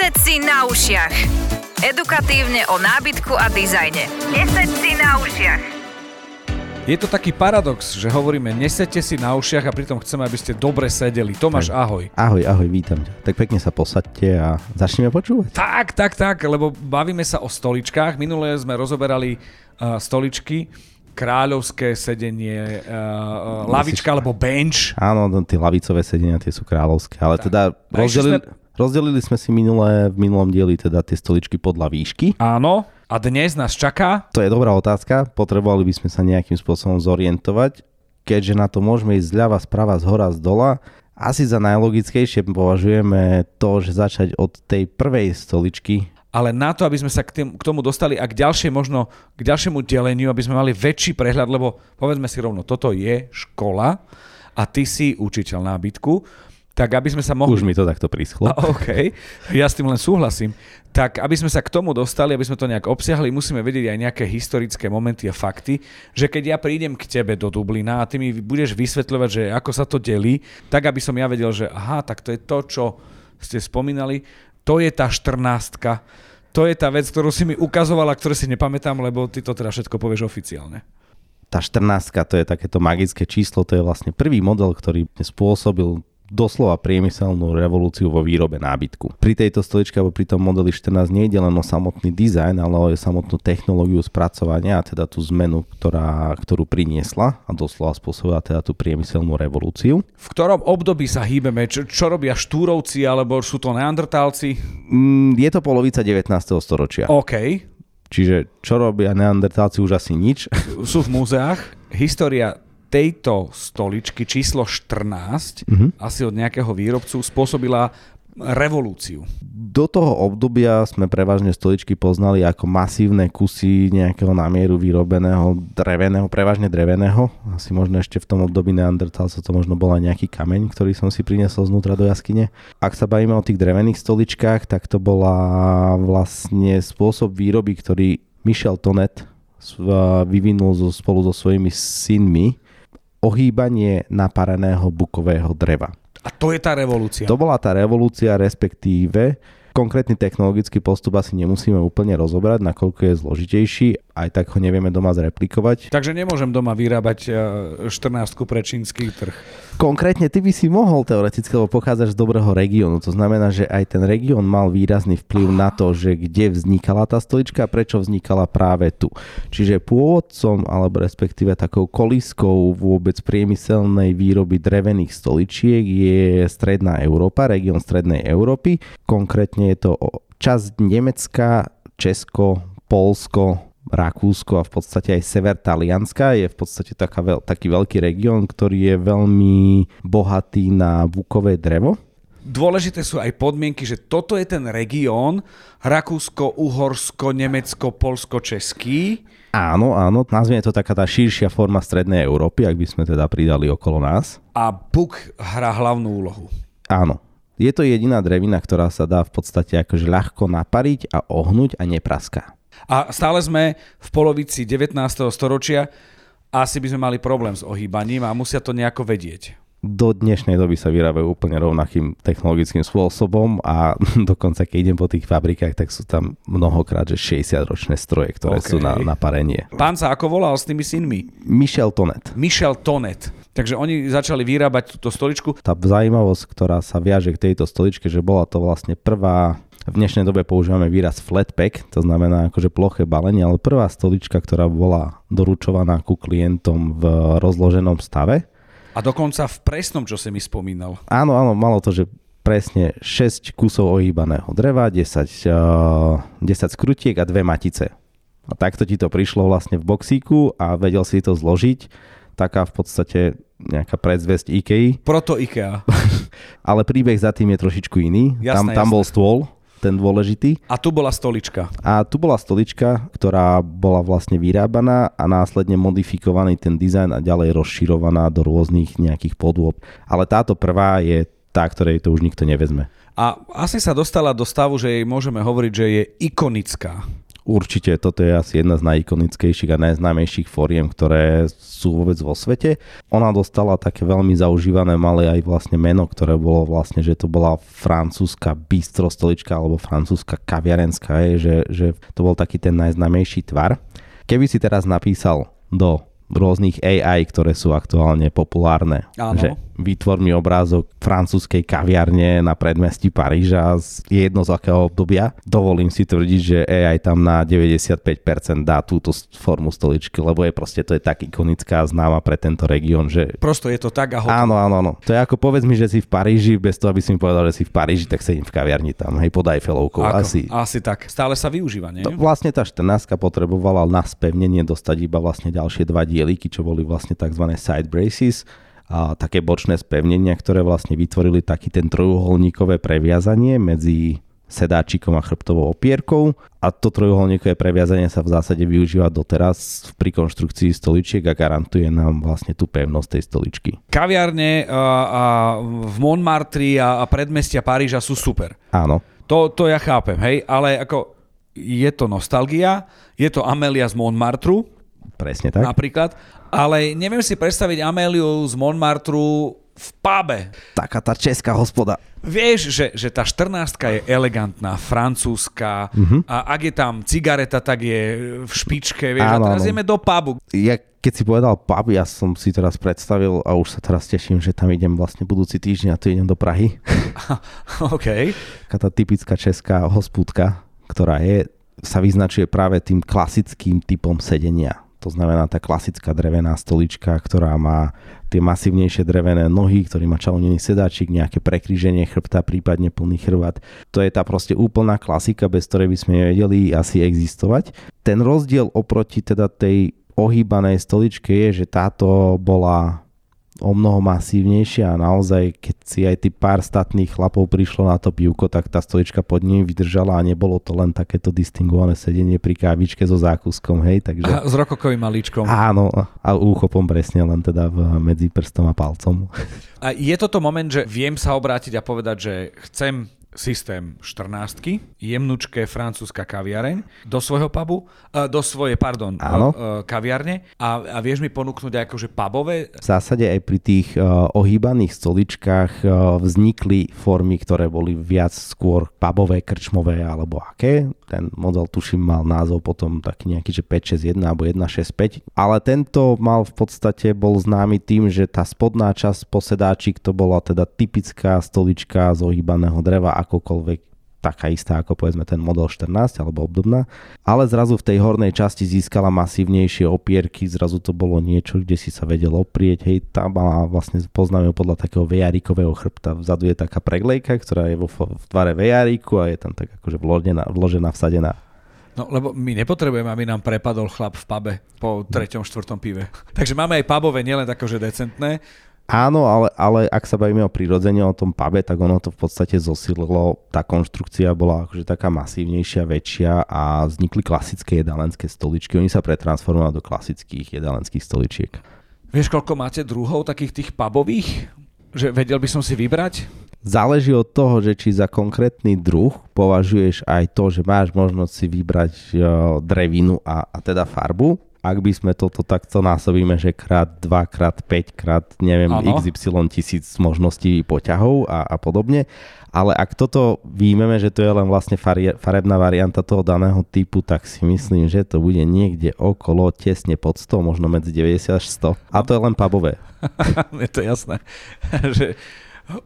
10 si na ušiach. Edukatívne o nábytku a dizajne. 10 si na ušiach. Je to taký paradox, že hovoríme nesete si na ušiach a pritom chceme, aby ste dobre sedeli. Tomáš, ahoj. Ahoj, ahoj, vítam ťa. Tak pekne sa posaďte a začneme počúvať. Tak, tak, tak, lebo bavíme sa o stoličkách. Minulé sme rozoberali uh, stoličky, kráľovské sedenie, uh, lavička alebo bench. Áno, no, tie lavicové sedenia, tie sú kráľovské, ale tak. teda rozdelili, sme... rozdelili sme si minulé, v minulom dieli teda tie stoličky podľa výšky. Áno, a dnes nás čaká? To je dobrá otázka. Potrebovali by sme sa nejakým spôsobom zorientovať, keďže na to môžeme ísť zľava, sprava, z hora, z dola. Asi za najlogickejšie považujeme to, že začať od tej prvej stoličky, ale na to, aby sme sa k, tým, k tomu dostali a k ďalšie, možno k ďalšiemu deleniu, aby sme mali väčší prehľad, lebo povedzme si rovno, toto je škola a ty si učiteľ nábytku, tak aby sme sa mohli... Už mi to takto príschlo. A, OK, ja s tým len súhlasím. Tak aby sme sa k tomu dostali, aby sme to nejak obsiahli, musíme vedieť aj nejaké historické momenty a fakty, že keď ja prídem k tebe do Dublina a ty mi budeš vysvetľovať, že ako sa to delí, tak aby som ja vedel, že aha, tak to je to, čo ste spomínali, to je tá 14 to je tá vec, ktorú si mi ukazovala, ktoré si nepamätám, lebo ty to teda všetko povieš oficiálne tá 14 to je takéto magické číslo, to je vlastne prvý model, ktorý spôsobil doslova priemyselnú revolúciu vo výrobe nábytku. Pri tejto stoličke alebo pri tom modeli 14 nie je len o samotný dizajn, ale o samotnú technológiu spracovania a teda tú zmenu, ktorá, ktorú priniesla a doslova spôsobila teda tú priemyselnú revolúciu. V ktorom období sa hýbeme? Čo, čo robia štúrovci alebo sú to neandertálci? Mm, je to polovica 19. storočia. OK. Čiže čo robia neandertálci už asi nič. Sú v múzeách. História tejto stoličky číslo 14, uh-huh. Mhm. asi od nejakého výrobcu, spôsobila revolúciu. Do toho obdobia sme prevažne stoličky poznali ako masívne kusy nejakého namieru vyrobeného dreveného, prevažne dreveného. Asi možno ešte v tom období Neandertalca to možno bola nejaký kameň, ktorý som si priniesol znútra do jaskyne. Ak sa bavíme o tých drevených stoličkách, tak to bola vlastne spôsob výroby, ktorý Michel Tonet vyvinul spolu so svojimi synmi ohýbanie napareného bukového dreva. A to je tá revolúcia. To bola tá revolúcia, respektíve Konkrétny technologický postup asi nemusíme úplne rozobrať, nakoľko je zložitejší, aj tak ho nevieme doma zreplikovať. Takže nemôžem doma vyrábať 14 e, pre čínsky trh. Konkrétne ty by si mohol teoreticky, lebo pochádzaš z dobrého regiónu. To znamená, že aj ten región mal výrazný vplyv na to, že kde vznikala tá stolička a prečo vznikala práve tu. Čiže pôvodcom, alebo respektíve takou koliskou vôbec priemyselnej výroby drevených stoličiek je Stredná Európa, región Strednej Európy, konkrétne Konkrétne je to časť Nemecka, Česko, Polsko, Rakúsko a v podstate aj sever Talianska je v podstate taká veľ, taký veľký región, ktorý je veľmi bohatý na bukové drevo. Dôležité sú aj podmienky, že toto je ten región Rakúsko, Uhorsko, Nemecko, Polsko, Český. Áno, áno, nazvime to taká tá širšia forma strednej Európy, ak by sme teda pridali okolo nás. A buk hrá hlavnú úlohu. Áno, je to jediná drevina, ktorá sa dá v podstate akože ľahko napariť a ohnúť a nepraská. A stále sme v polovici 19. storočia, asi by sme mali problém s ohýbaním a musia to nejako vedieť do dnešnej doby sa vyrábajú úplne rovnakým technologickým spôsobom a dokonca keď idem po tých fabrikách, tak sú tam mnohokrát, že 60-ročné stroje, ktoré okay. sú na, na parenie. Pán sa ako volal s tými synmi? Michel Tonet. Michel Tonet. Takže oni začali vyrábať túto stoličku. Tá zaujímavosť, ktorá sa viaže k tejto stoličke, že bola to vlastne prvá v dnešnej dobe používame výraz flatpack, to znamená akože ploché balenie, ale prvá stolička, ktorá bola doručovaná ku klientom v rozloženom stave, a dokonca v presnom, čo si mi spomínal. Áno, áno, malo to, že presne 6 kusov ohýbaného dreva, 10, uh, 10 skrutiek a dve matice. A takto ti to prišlo vlastne v boxíku a vedel si to zložiť. Taká v podstate nejaká predzvesť IKEA. Proto IKEA. Ale príbeh za tým je trošičku iný. Jasné, tam, tam jasné. bol stôl, ten dôležitý. A tu bola stolička. A tu bola stolička, ktorá bola vlastne vyrábaná a následne modifikovaný ten dizajn a ďalej rozširovaná do rôznych nejakých podôb. Ale táto prvá je tá, ktorej to už nikto nevezme. A asi sa dostala do stavu, že jej môžeme hovoriť, že je ikonická. Určite, toto je asi jedna z najikonickejších a najznámejších foriem, ktoré sú vôbec vo svete. Ona dostala také veľmi zaužívané malé aj vlastne meno, ktoré bolo vlastne, že to bola francúzska bistrostolička alebo francúzska kaviarenská, je, že, že to bol taký ten najznámejší tvar. Keby si teraz napísal do rôznych AI, ktoré sú aktuálne populárne. Áno. Že vytvor mi obrázok francúzskej kaviarne na predmestí Paríža z jedno z akého obdobia. Dovolím si tvrdiť, že AI tam na 95% dá túto formu stoličky, lebo je proste to je tak ikonická známa pre tento región, že Prosto je to tak a hotovo. Áno, áno, áno. To je ako povedz mi, že si v Paríži, bez toho, aby si mi povedal, že si v Paríži, tak sedím v kaviarni tam, hej, pod Eiffelovkou. Asi. Asi tak. Stále sa využíva, nie? To vlastne tá 14 potrebovala na spevnenie dostať iba vlastne ďalšie dva dieliky, čo boli vlastne tzv. side braces a také bočné spevnenia, ktoré vlastne vytvorili taký ten trojuholníkové previazanie medzi sedáčikom a chrbtovou opierkou a to trojuholníkové previazanie sa v zásade využíva doteraz pri konštrukcii stoličiek a garantuje nám vlastne tú pevnosť tej stoličky. Kaviarne a, a v Montmartre a, a predmestia Paríža sú super. Áno, To, to ja chápem, hej, ale ako je to nostalgia, je to Amelia z Montmartru, presne tak. napríklad, ale neviem si predstaviť Améliu z Montmartru v pube. Taká tá česká hospoda. Vieš, že, že tá 14 je elegantná, francúzska Mhm. a ak je tam cigareta, tak je v špičke, vieš, Áno, a teraz áno. ideme do pubu. Ja keď si povedal pub, ja som si teraz predstavil a už sa teraz teším, že tam idem vlastne budúci týždeň a tu idem do Prahy. OK. Taká tá typická česká hospúdka, ktorá je, sa vyznačuje práve tým klasickým typom sedenia. To znamená tá klasická drevená stolička, ktorá má tie masívnejšie drevené nohy, ktorý má čalonený sedáčik, nejaké prekríženie chrbta, prípadne plný chrbát. To je tá proste úplná klasika, bez ktorej by sme nevedeli asi existovať. Ten rozdiel oproti teda tej ohýbanej stoličke je, že táto bola o mnoho masívnejšia a naozaj, keď si aj ty pár statných chlapov prišlo na to pivko, tak tá stolička pod ním vydržala a nebolo to len takéto distingované sedenie pri kávičke so zákuskom, hej, takže... A s rokokovým malíčkom. Áno, a úchopom presne len teda v, medzi prstom a palcom. A je toto moment, že viem sa obrátiť a povedať, že chcem systém 14, jemnučké francúzska kaviareň do svojho pubu, uh, do svojej, pardon, Áno. uh, kaviarne a, a vieš mi ponúknuť akože pubové V zásade aj pri tých ohýbaných stoličkách vznikli formy, ktoré boli viac skôr pubové, krčmové alebo aké. Ten model tuším mal názov potom taký nejaký, že 561 alebo 165. Ale tento mal v podstate, bol známy tým, že tá spodná časť posedáčik to bola teda typická stolička z ohýbaného dreva, akokoľvek taká istá ako povedzme ten model 14 alebo obdobná, ale zrazu v tej hornej časti získala masívnejšie opierky, zrazu to bolo niečo, kde si sa vedel oprieť, hej, tá mala vlastne poznáme ju podľa takého vejárikového chrbta, vzadu je taká preglejka, ktorá je vo, v tvare vejáriku a je tam tak akože vložená, vložená, vsadená. No, lebo my nepotrebujeme, aby nám prepadol chlap v pube po treťom, štvrtom pive. Takže máme aj pubové, nielen takože decentné. Áno, ale, ale ak sa bavíme o prirodzene, o tom pube, tak ono to v podstate zosililo, tá konštrukcia bola akože taká masívnejšia, väčšia a vznikli klasické jedalenské stoličky. Oni sa pretransformovali do klasických jedalenských stoličiek. Vieš, koľko máte druhov takých tých pubových? Že vedel by som si vybrať? Záleží od toho, že či za konkrétny druh považuješ aj to, že máš možnosť si vybrať e, drevinu a, a teda farbu. Ak by sme toto takto násobíme, že krát 2, krát 5, krát neviem, Áno. XY tisíc možností poťahov a, a podobne. Ale ak toto výjmeme, že to je len vlastne farie, farebná varianta toho daného typu, tak si myslím, že to bude niekde okolo tesne pod 100, možno medzi 90 až 100. A to je len pubové. je to jasné. že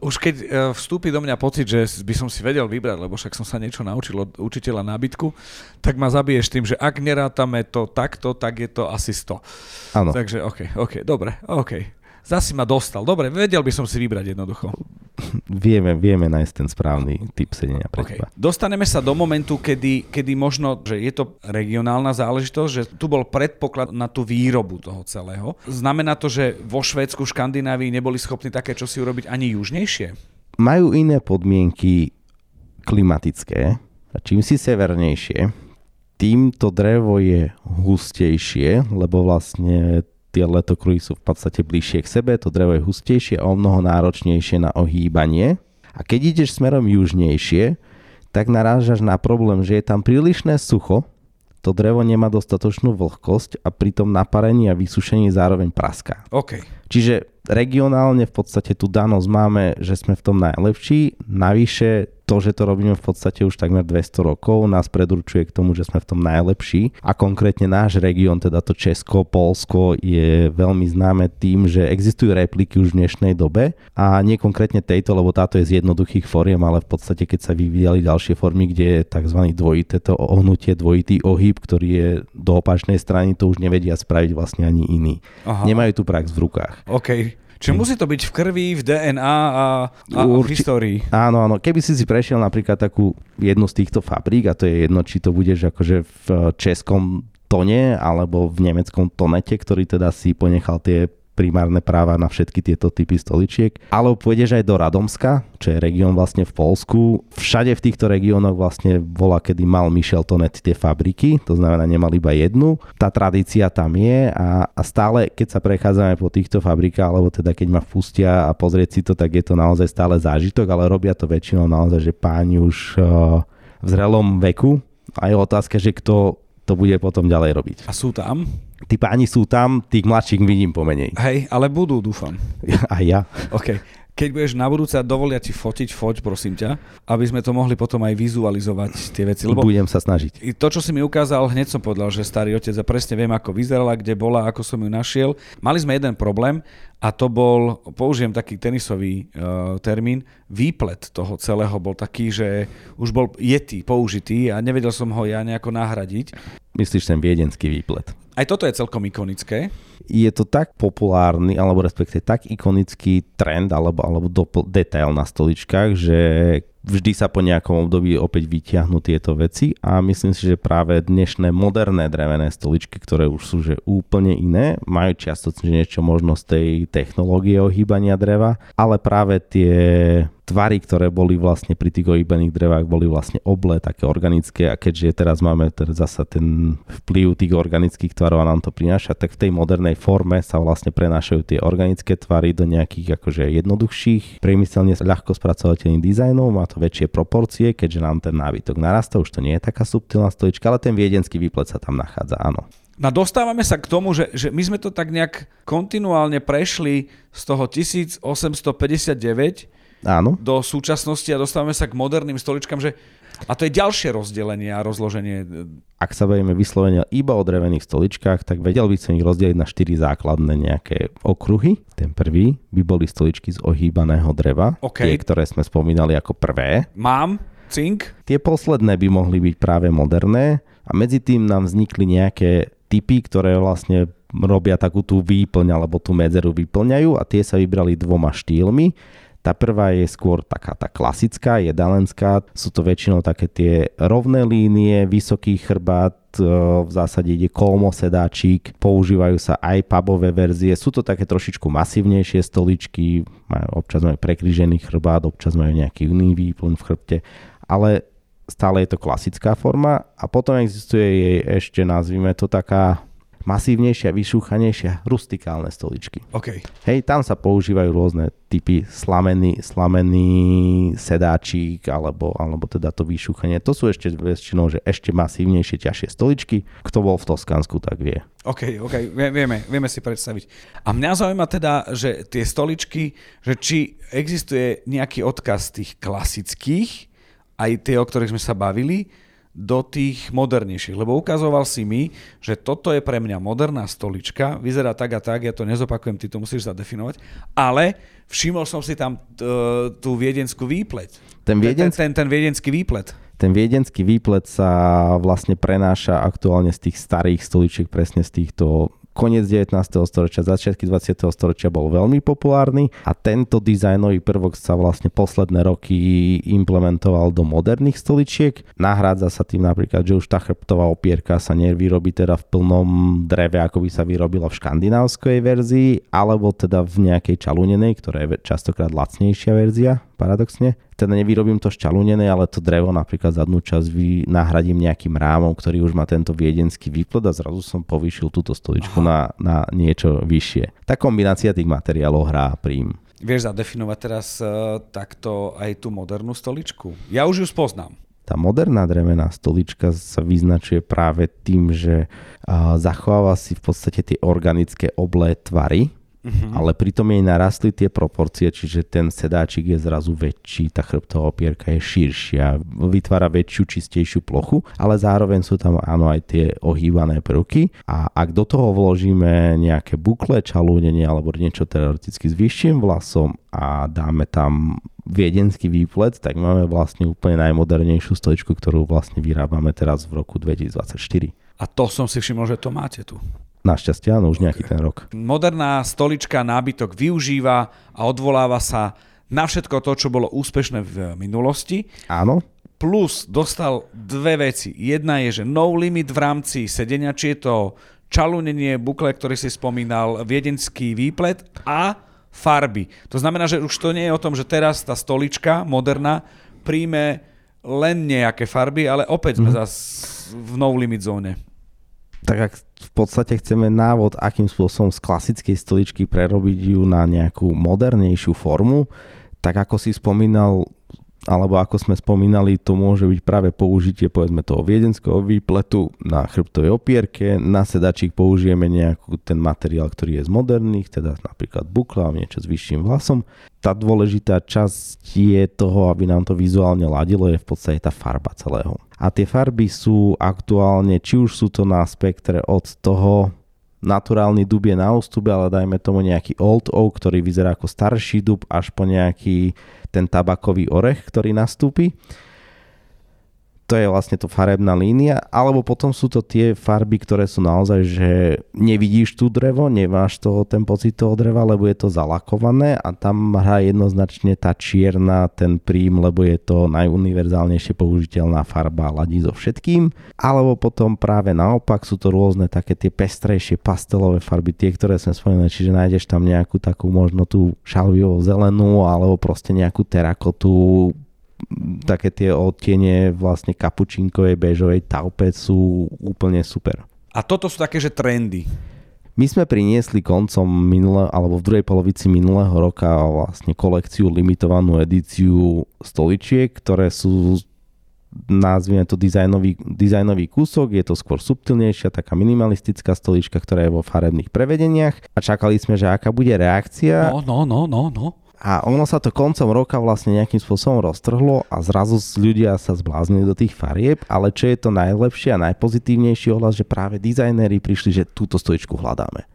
už keď e, vstúpi do mňa pocit, že by som si vedel vybrať, lebo však som sa niečo naučil od učiteľa nábytku, tak ma zabiješ tým, že ak nerátame to takto, tak je to asi 100. Áno. Takže OK, OK, dobre, OK. Zasi ma dostal. Dobre, vedel by som si vybrať jednoducho. Vieme, vieme nájsť ten správny typ sedenia pre Okay. teba. Dostaneme sa do momentu, kedy, kedy možno, že je to regionálna záležitosť, že tu bol predpoklad na tú výrobu toho celého. Znamená to, že vo Švédsku, Škandinávii neboli schopní také čo si urobiť ani južnejšie? majú iné podmienky klimatické a čím si severnejšie, tým to drevo je hustejšie, lebo vlastne tie letokruhy sú v podstate bližšie k sebe, to drevo je hustejšie a o mnoho náročnejšie na ohýbanie. A keď ideš smerom južnejšie, tak narážaš na problém, že je tam prílišné sucho to drevo nemá dostatočnú vlhkosť a pri tom naparení a vysušení zároveň praská. OK. Čiže regionálne v podstate tú danosť máme, že sme v tom najlepší. Navyše to, že to robíme v podstate už takmer 200 rokov, nás predurčuje k tomu, že sme v tom najlepší. A konkrétne náš región, teda to Česko, Polsko, je veľmi známe tým, že existujú repliky už v dnešnej dobe a nie konkrétne tejto, lebo táto je z jednoduchých foriem, ale v podstate keď sa vyvíjali ďalšie formy, kde je tzv. dvojité to ohnutie, dvojitý ohyb, ktorý je do opačnej strany, to už nevedia spraviť vlastne ani iní. Aha. Nemajú tu prax v rukách. OK. Čiže hm. musí to byť v krvi, v DNA a, a Urči... v histórii. Áno, áno. Keby si si prešiel napríklad takú jednu z týchto fabrík, a to je jedno, či to budeš akože v českom tone alebo v nemeckom tonete, ktorý teda si ponechal tie primárne práva na všetky tieto typy stoličiek. Ale pôjdeš aj do Radomska, čo je región vlastne v Polsku. Všade v týchto regiónoch vlastne bola, kedy mal Michel Tonet tie fabriky, to znamená nemal iba jednu. Tá tradícia tam je a, a stále, keď sa prechádzame po týchto fabrikách, alebo teda keď ma pustia a pozrieť si to, tak je to naozaj stále zážitok, ale robia to väčšinou naozaj, že páni už uh, v zrelom veku a je otázka, že kto to bude potom ďalej robiť. A sú tam? Tí páni sú tam, tých mladších vidím pomenej. Hej, ale budú, dúfam. A ja. OK. Keď budeš na budúce dovolia ti fotiť, foť, prosím ťa, aby sme to mohli potom aj vizualizovať tie veci. Lebo Budem sa snažiť. To, čo si mi ukázal, hneď som povedal, že starý otec a presne viem, ako vyzerala, kde bola, ako som ju našiel. Mali sme jeden problém a to bol, použijem taký tenisový uh, termín, výplet toho celého bol taký, že už bol jetý, použitý a nevedel som ho ja nejako nahradiť. Myslíš ten viedenský výplet? Aj toto je celkom ikonické. Je to tak populárny, alebo respektíve tak ikonický trend, alebo, alebo dopl- detail na stoličkách, že vždy sa po nejakom období opäť vyťahnú tieto veci a myslím si, že práve dnešné moderné drevené stoličky, ktoré už sú že úplne iné, majú čiastočne niečo možno z tej technológie ohýbania dreva, ale práve tie tvary, ktoré boli vlastne pri tých ohýbaných drevách, boli vlastne oble, také organické a keďže teraz máme teraz zasa ten vplyv tých organických tvarov a nám to prináša, tak v tej modernej forme sa vlastne prenášajú tie organické tvary do nejakých akože jednoduchších, priemyselne ľahko spracovateľných dizajnov, má to väčšie proporcie, keďže nám ten nábytok narastá, už to nie je taká subtilná stolička, ale ten viedenský výplet sa tam nachádza, áno. No dostávame sa k tomu, že, že my sme to tak nejak kontinuálne prešli z toho 1859 Áno. do súčasnosti a dostávame sa k moderným stoličkám, že a to je ďalšie rozdelenie a rozloženie. Ak sa bavíme vyslovene iba o drevených stoličkách, tak vedel by som ich rozdeliť na štyri základné nejaké okruhy. Ten prvý by boli stoličky z ohýbaného dreva, okay. tie, ktoré sme spomínali ako prvé. Mám, cink. Tie posledné by mohli byť práve moderné a medzi tým nám vznikli nejaké typy, ktoré vlastne robia takú tú výplň alebo tú medzeru vyplňajú a tie sa vybrali dvoma štýlmi. Tá prvá je skôr taká tá klasická, jedalenská. Sú to väčšinou také tie rovné línie, vysoký chrbát, e, v zásade ide kolmo sedáčik, používajú sa aj pubové verzie, sú to také trošičku masívnejšie stoličky, občas majú prekrížený chrbát, občas majú nejaký iný výplň v chrbte, ale stále je to klasická forma. A potom existuje jej ešte, nazvime to taká masívnejšia, vyšúchanejšia, rustikálne stoličky. Okay. Hej, tam sa používajú rôzne typy slamený, slamený sedáčik alebo, alebo teda to vyšúchanie. To sú ešte väčšinou, že ešte masívnejšie, ťažšie stoličky. Kto bol v Toskansku, tak vie. OK, OK, vieme, vieme si predstaviť. A mňa zaujíma teda, že tie stoličky, že či existuje nejaký odkaz tých klasických, aj tie, o ktorých sme sa bavili, do tých modernejších, lebo ukazoval si mi, že toto je pre mňa moderná stolička, vyzerá tak a tak, ja to nezopakujem, ty to musíš zadefinovať, ale všimol som si tam t- tú viedenskú výpleť. Ten, viedensk... ten, ten, ten viedenský výplet. Ten viedenský výplet sa vlastne prenáša aktuálne z tých starých stoličiek, presne z týchto koniec 19. storočia, začiatky 20. storočia bol veľmi populárny a tento dizajnový prvok sa vlastne posledné roky implementoval do moderných stoličiek. Nahrádza sa tým napríklad, že už tá chrbtová opierka sa nevyrobí teda v plnom dreve, ako by sa vyrobila v škandinávskej verzii, alebo teda v nejakej čalúnenej, ktorá je častokrát lacnejšia verzia paradoxne. Teda nevyrobím to šťalúnené, ale to drevo napríklad zadnú časť vy nahradím nejakým rámom, ktorý už má tento viedenský výplod a zrazu som povýšil túto stoličku na, na niečo vyššie. Tá kombinácia tých materiálov hrá prím. Vieš zadefinovať teraz uh, takto aj tú modernú stoličku? Ja už ju spoznám. Tá moderná drevená stolička sa vyznačuje práve tým, že zachováva si v podstate tie organické oblé tvary, Uh-huh. Ale pritom jej narastli tie proporcie, čiže ten sedáčik je zrazu väčší, tá chrbtová opierka je širšia, vytvára väčšiu, čistejšiu plochu, ale zároveň sú tam áno aj tie ohýbané prvky a ak do toho vložíme nejaké bukle, čalúnenie alebo niečo teoreticky s vyšším vlasom a dáme tam viedenský výplet, tak máme vlastne úplne najmodernejšiu stoličku, ktorú vlastne vyrábame teraz v roku 2024. A to som si všimol, že to máte tu. Našťastie áno, už nejaký ten rok. Moderná stolička nábytok využíva a odvoláva sa na všetko to, čo bolo úspešné v minulosti. Áno. Plus dostal dve veci. Jedna je, že no limit v rámci sedenia, či je to čalunenie, bukle, ktorý si spomínal, viedenský výplet a farby. To znamená, že už to nie je o tom, že teraz tá stolička moderná príjme len nejaké farby, ale opäť sme mm. zase v no limit zóne tak ak v podstate chceme návod, akým spôsobom z klasickej stoličky prerobiť ju na nejakú modernejšiu formu, tak ako si spomínal, alebo ako sme spomínali, to môže byť práve použitie povedzme toho viedenského výpletu na chrbtovej opierke, na sedačík použijeme nejakú ten materiál, ktorý je z moderných, teda napríklad bukla, niečo s vyšším vlasom. Tá dôležitá časť je toho, aby nám to vizuálne ladilo, je v podstate tá farba celého. A tie farby sú aktuálne, či už sú to na spektre od toho naturálny dub je na ústupe, ale dajme tomu nejaký old oak, ktorý vyzerá ako starší dub, až po nejaký ten tabakový orech, ktorý nastúpi to je vlastne to farebná línia, alebo potom sú to tie farby, ktoré sú naozaj, že nevidíš tú drevo, nemáš toho, ten pocit toho dreva, lebo je to zalakované a tam hrá jednoznačne tá čierna, ten prím, lebo je to najuniverzálnejšie použiteľná farba, ladí so všetkým. Alebo potom práve naopak sú to rôzne také tie pestrejšie pastelové farby, tie, ktoré sme spomínali, čiže nájdeš tam nejakú takú možno tú šalviovú zelenú alebo proste nejakú terakotu, také tie odtiene vlastne kapučinkovej, bežovej taupe sú úplne super. A toto sú také, že trendy. My sme priniesli koncom minulé, alebo v druhej polovici minulého roka vlastne kolekciu, limitovanú edíciu stoličiek, ktoré sú nazvime to dizajnový, dizajnový kúsok, je to skôr subtilnejšia, taká minimalistická stolička, ktorá je vo farebných prevedeniach a čakali sme, že aká bude reakcia. No, no, no, no, no. A ono sa to koncom roka vlastne nejakým spôsobom roztrhlo a zrazu ľudia sa zbláznili do tých farieb, ale čo je to najlepšie a najpozitívnejší ohlas, že práve dizajnéri prišli, že túto stojičku hľadáme.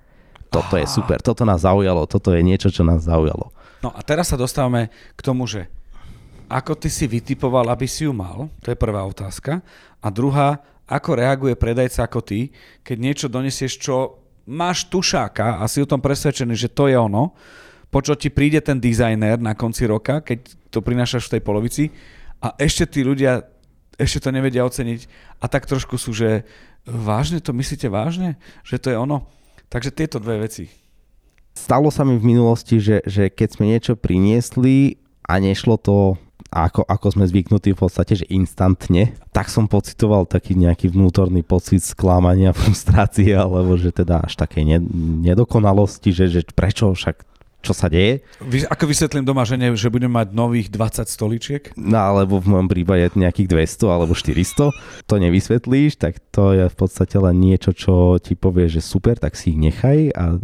Toto je super, toto nás zaujalo, toto je niečo, čo nás zaujalo. No a teraz sa dostávame k tomu, že ako ty si vytipoval, aby si ju mal, to je prvá otázka. A druhá, ako reaguje predajca ako ty, keď niečo donesieš, čo máš tušáka a si o tom presvedčený, že to je ono, po čo ti príde ten dizajner na konci roka, keď to prinášaš v tej polovici a ešte tí ľudia ešte to nevedia oceniť a tak trošku sú, že vážne to myslíte vážne, že to je ono. Takže tieto dve veci. Stalo sa mi v minulosti, že, že keď sme niečo priniesli a nešlo to ako, ako sme zvyknutí v podstate, že instantne, tak som pocitoval taký nejaký vnútorný pocit sklamania, frustrácie, alebo že teda až také nedokonalosti, že, že prečo však čo sa deje. Vy, ako vysvetlím doma žene, že budem mať nových 20 stoličiek? No alebo v mojom prípade nejakých 200 alebo 400. To nevysvetlíš, tak to je v podstate len niečo, čo ti povie, že super, tak si ich nechaj a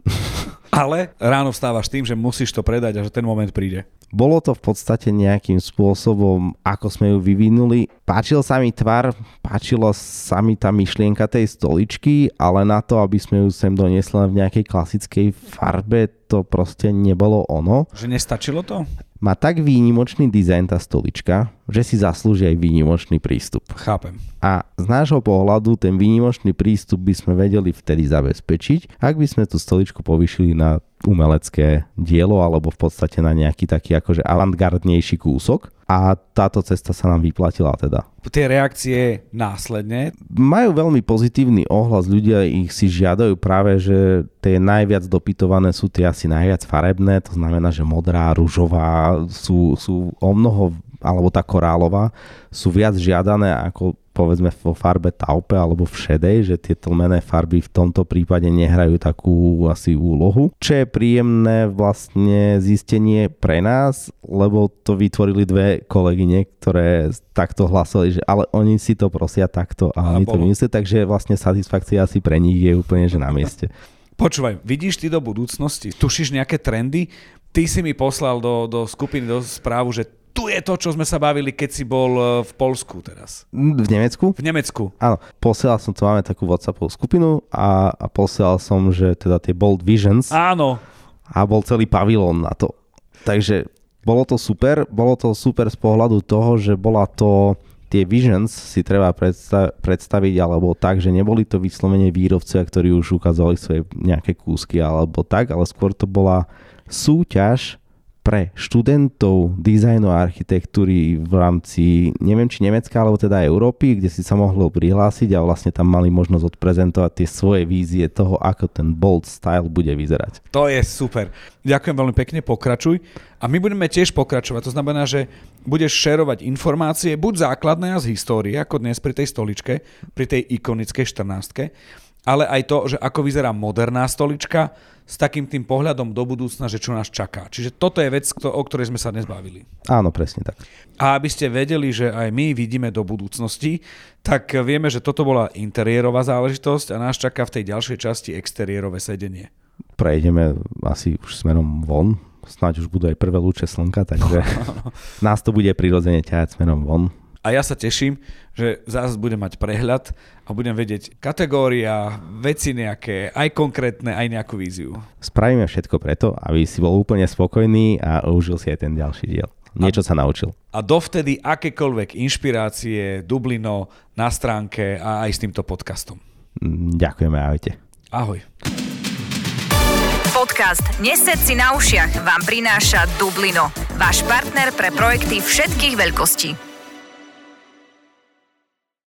ale ráno vstávaš tým, že musíš to predať a že ten moment príde. Bolo to v podstate nejakým spôsobom, ako sme ju vyvinuli. Páčil sa mi tvar, páčila sa mi tá myšlienka tej stoličky, ale na to, aby sme ju sem doniesli v nejakej klasickej farbe, to proste nebolo ono. Že nestačilo to? Má tak výnimočný dizajn tá stolička, že si zaslúži aj výnimočný prístup. Chápem. A z nášho pohľadu ten výnimočný prístup by sme vedeli vtedy zabezpečiť, ak by sme tú stoličku povyšili na umelecké dielo alebo v podstate na nejaký taký akože avantgardnejší kúsok a táto cesta sa nám vyplatila teda. Tie reakcie následne? Majú veľmi pozitívny ohlas, ľudia ich si žiadajú práve, že tie najviac dopytované sú tie asi najviac farebné, to znamená, že modrá, ružová sú, sú o mnoho alebo tá korálová, sú viac žiadané ako povedzme vo farbe taupe alebo v šedej, že tie tlmené farby v tomto prípade nehrajú takú asi úlohu. Čo je príjemné vlastne zistenie pre nás, lebo to vytvorili dve kolegyne, ktoré takto hlasili, že ale oni si to prosia takto a, a oni bolo. to vymyslia, takže vlastne satisfakcia asi pre nich je úplne že na mieste. Počúvaj, vidíš ty do budúcnosti? Tušíš nejaké trendy? Ty si mi poslal do, do skupiny do správu, že tu je to, čo sme sa bavili, keď si bol e, v Polsku teraz. V Nemecku? V Nemecku. Áno, posielal som, to máme takú WhatsAppovú skupinu a, a posielal som, že teda tie Bold Visions. Áno. A bol celý pavilón na to. Takže bolo to super, bolo to super z pohľadu toho, že bola to tie visions si treba predsta- predstaviť alebo tak, že neboli to vyslovene výrobcovia, ktorí už ukázali svoje nejaké kúsky alebo tak, ale skôr to bola súťaž pre študentov dizajnu a architektúry v rámci, neviem či Nemecka, alebo teda Európy, kde si sa mohlo prihlásiť a vlastne tam mali možnosť odprezentovať tie svoje vízie toho, ako ten bold style bude vyzerať. To je super. Ďakujem veľmi pekne, pokračuj. A my budeme tiež pokračovať. To znamená, že budeš šerovať informácie, buď základné a z histórie, ako dnes pri tej stoličke, pri tej ikonickej 14 ale aj to, že ako vyzerá moderná stolička, s takým tým pohľadom do budúcna, že čo nás čaká. Čiže toto je vec, o ktorej sme sa dnes bavili. Áno, presne tak. A aby ste vedeli, že aj my vidíme do budúcnosti, tak vieme, že toto bola interiérová záležitosť a nás čaká v tej ďalšej časti exteriérové sedenie. Prejdeme asi už smerom von, snáď už budú aj prvé lúče slnka, takže nás to bude prirodzene ťahať smerom von a ja sa teším, že zás budem mať prehľad a budem vedieť kategória, veci nejaké, aj konkrétne, aj nejakú víziu. Spravíme všetko preto, aby si bol úplne spokojný a užil si aj ten ďalší diel. Niečo a, sa naučil. A dovtedy akékoľvek inšpirácie, Dublino na stránke a aj s týmto podcastom. Mm, ďakujeme, ahojte. Ahoj. Podcast Nesed si na ušiach vám prináša Dublino, váš partner pre projekty všetkých veľkostí.